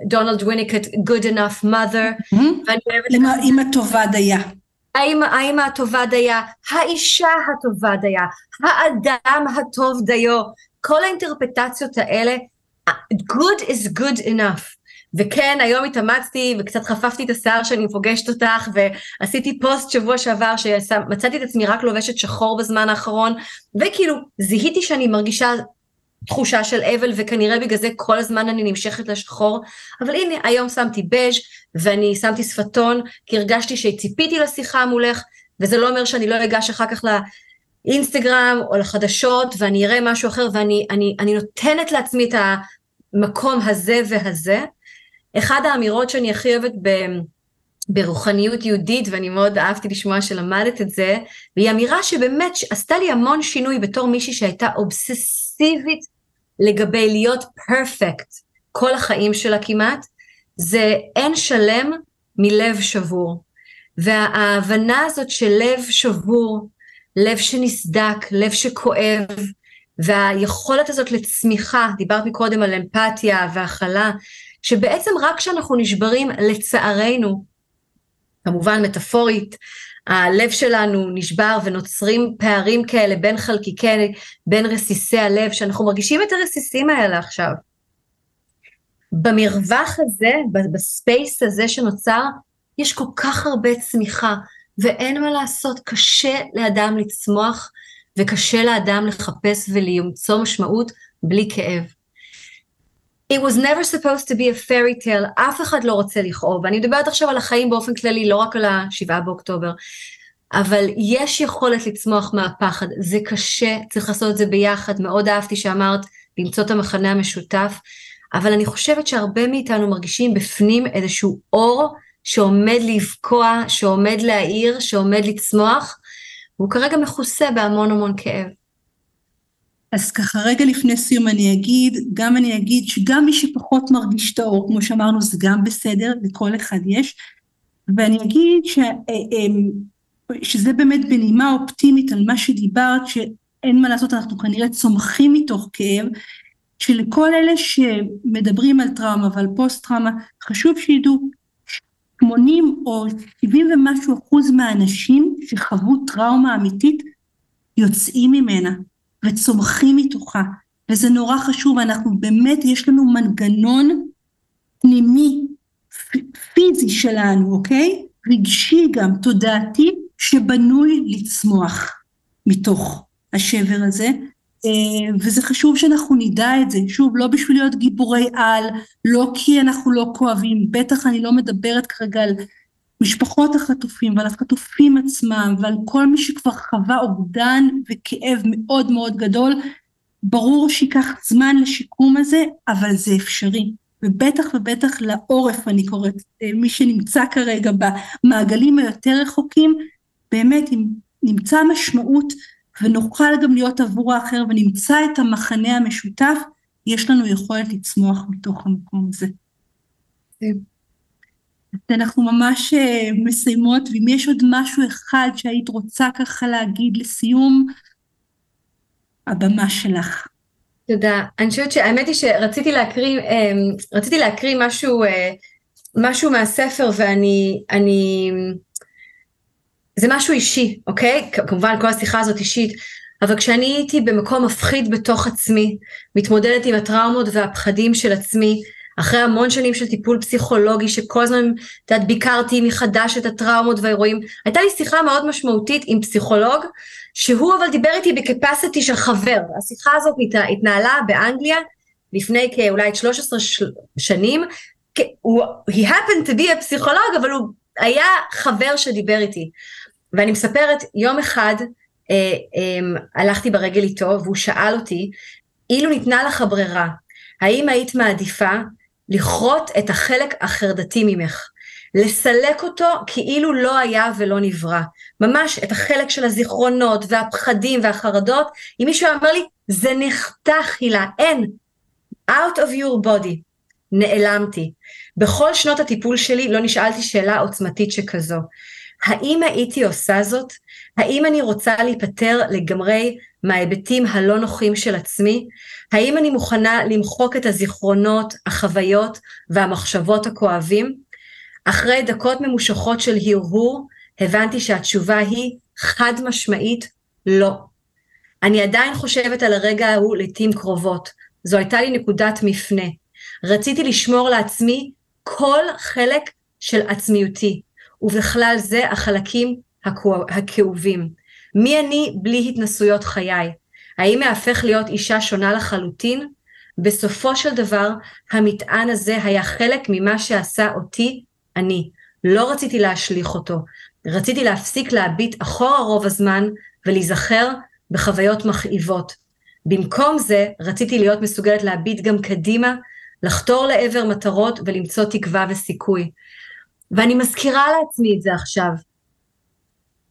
דונלד um, וויניקט, Good enough mother, mm-hmm. ואני אוהבת... אימא טובה דייה. האמא הטובה דייה, האישה הטובה דייה, האדם הטוב דיו, כל האינטרפטציות האלה, good is good enough. וכן, היום התאמצתי וקצת חפפתי את השיער שאני פוגשת אותך, ועשיתי פוסט שבוע שעבר שמצאתי את עצמי רק לובשת שחור בזמן האחרון, וכאילו זיהיתי שאני מרגישה תחושה של אבל, וכנראה בגלל זה כל הזמן אני נמשכת לשחור, אבל הנה, היום שמתי בז' ואני שמתי שפתון, כי הרגשתי שציפיתי לשיחה מולך, וזה לא אומר שאני לא אגש אחר כך לאינסטגרם או לחדשות, ואני אראה משהו אחר, ואני אני, אני נותנת לעצמי את המקום הזה והזה. אחד האמירות שאני הכי אוהבת ב... ברוחניות יהודית, ואני מאוד אהבתי לשמוע שלמדת את זה, והיא אמירה שבאמת עשתה לי המון שינוי בתור מישהי שהייתה אובססיבית לגבי להיות פרפקט כל החיים שלה כמעט, זה אין שלם מלב שבור. וההבנה הזאת של לב שבור, לב שנסדק, לב שכואב, והיכולת הזאת לצמיחה, דיברת מקודם על אמפתיה והכלה, שבעצם רק כשאנחנו נשברים, לצערנו, כמובן מטאפורית, הלב שלנו נשבר ונוצרים פערים כאלה בין חלקיקי, בין רסיסי הלב, שאנחנו מרגישים את הרסיסים האלה עכשיו. במרווח הזה, ב space הזה שנוצר, יש כל כך הרבה צמיחה, ואין מה לעשות, קשה לאדם לצמוח, וקשה לאדם לחפש ולמצוא משמעות בלי כאב. It was never supposed to be a fairy tale, אף אחד לא רוצה לכאוב, ואני מדברת עכשיו על החיים באופן כללי, לא רק על השבעה באוקטובר, אבל יש יכולת לצמוח מהפחד, זה קשה, צריך לעשות את זה ביחד, מאוד אהבתי שאמרת למצוא את המחנה המשותף, אבל אני חושבת שהרבה מאיתנו מרגישים בפנים איזשהו אור שעומד לבקוע, שעומד להאיר, שעומד לצמוח, והוא כרגע מכוסה בהמון המון כאב. אז ככה רגע לפני סיום אני אגיד, גם אני אגיד שגם מי שפחות מרגיש את האור, כמו שאמרנו, זה גם בסדר, לכל אחד יש, ואני אגיד ש, אה, אמ, שזה באמת בנימה אופטימית על מה שדיברת, שאין מה לעשות, אנחנו כנראה צומחים מתוך כאב, שלכל אלה שמדברים על טראומה ועל פוסט טראומה, חשוב שידעו 80 או 70 ומשהו אחוז מהאנשים שחוו טראומה אמיתית יוצאים ממנה וצומחים מתוכה וזה נורא חשוב אנחנו באמת יש לנו מנגנון פנימי פיזי שלנו אוקיי? רגשי גם תודעתי שבנוי לצמוח מתוך השבר הזה. אה, וזה חשוב שאנחנו נדע את זה, שוב, לא בשביל להיות גיבורי על, לא כי אנחנו לא כואבים, בטח אני לא מדברת כרגע על משפחות החטופים ועל החטופים עצמם ועל כל מי שכבר חווה אובדן וכאב מאוד מאוד גדול, ברור שייקח זמן לשיקום הזה, אבל זה אפשרי. ובטח ובטח לעורף, אני קוראת, אה, מי שנמצא כרגע במעגלים היותר רחוקים, באמת אם נמצא משמעות ונוכל גם להיות עבור האחר ונמצא את המחנה המשותף, יש לנו יכולת לצמוח מתוך המקום הזה. אנחנו ממש אה, מסיימות, ואם יש עוד משהו אחד שהיית רוצה ככה להגיד לסיום, הבמה שלך. תודה. אני חושבת שהאמת היא שרציתי להקריא, אמ, רציתי להקריא משהו, אה, משהו מהספר ואני, אני, זה משהו אישי, אוקיי? כמובן כל השיחה הזאת אישית, אבל כשאני הייתי במקום מפחיד בתוך עצמי, מתמודדת עם הטראומות והפחדים של עצמי, אחרי המון שנים של טיפול פסיכולוגי, שכל הזמן, את יודעת, ביקרתי מחדש את הטראומות והאירועים, הייתה לי שיחה מאוד משמעותית עם פסיכולוג, שהוא אבל דיבר איתי בקפסיטי של חבר. השיחה הזאת התנהלה באנגליה לפני כאולי 13 שנים, הוא, he happened to be a פסיכולוג, אבל הוא היה חבר שדיבר איתי. ואני מספרת, יום אחד אה, אה, הלכתי ברגל איתו והוא שאל אותי, אילו ניתנה לך ברירה, האם היית מעדיפה לכרות את החלק החרדתי ממך, לסלק אותו כאילו לא היה ולא נברא, ממש את החלק של הזיכרונות והפחדים והחרדות, אם מישהו אמר לי, זה נחתך הילה, אין, out of your body, נעלמתי. בכל שנות הטיפול שלי לא נשאלתי שאלה עוצמתית שכזו. האם הייתי עושה זאת? האם אני רוצה להיפטר לגמרי מההיבטים הלא נוחים של עצמי? האם אני מוכנה למחוק את הזיכרונות, החוויות והמחשבות הכואבים? אחרי דקות ממושכות של הרהור, הבנתי שהתשובה היא חד משמעית לא. אני עדיין חושבת על הרגע ההוא לעתים קרובות. זו הייתה לי נקודת מפנה. רציתי לשמור לעצמי כל חלק של עצמיותי. ובכלל זה החלקים הכאובים. מי אני בלי התנסויות חיי? האם מהפך להיות אישה שונה לחלוטין? בסופו של דבר, המטען הזה היה חלק ממה שעשה אותי אני. לא רציתי להשליך אותו. רציתי להפסיק להביט אחורה רוב הזמן ולהיזכר בחוויות מכאיבות. במקום זה, רציתי להיות מסוגלת להביט גם קדימה, לחתור לעבר מטרות ולמצוא תקווה וסיכוי. ואני מזכירה לעצמי את זה עכשיו,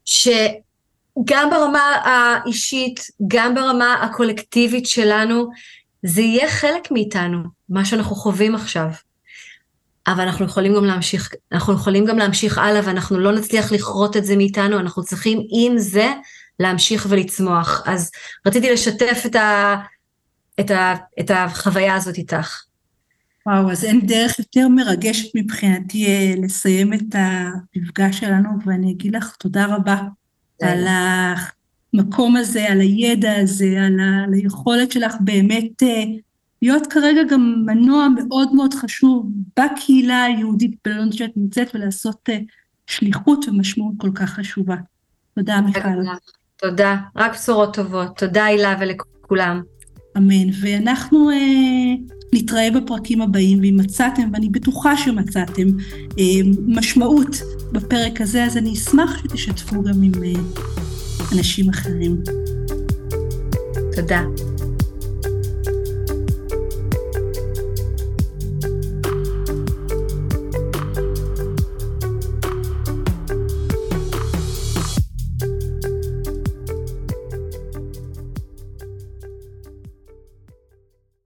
שגם ברמה האישית, גם ברמה הקולקטיבית שלנו, זה יהיה חלק מאיתנו, מה שאנחנו חווים עכשיו. אבל אנחנו יכולים גם להמשיך, אנחנו יכולים גם להמשיך הלאה ואנחנו לא נצליח לכרות את זה מאיתנו, אנחנו צריכים עם זה להמשיך ולצמוח. אז רציתי לשתף את, ה, את, ה, את החוויה הזאת איתך. וואו, אז אין דרך יותר מרגשת מבחינתי אה, לסיים את המפגש שלנו, ואני אגיד לך תודה רבה על המקום הזה, על הידע הזה, על, ה, על היכולת שלך באמת אה, להיות כרגע גם מנוע מאוד מאוד חשוב בקהילה היהודית בלונד שאת נמצאת ולעשות אה, שליחות ומשמעות כל כך חשובה. תודה מיכל. תודה, רק בשורות טובות. תודה הילה ולכולם. אמן. ואנחנו אה, נתראה בפרקים הבאים, ואם מצאתם, ואני בטוחה שמצאתם, אה, משמעות בפרק הזה, אז אני אשמח שתשתפו גם עם אה, אנשים אחרים. תודה.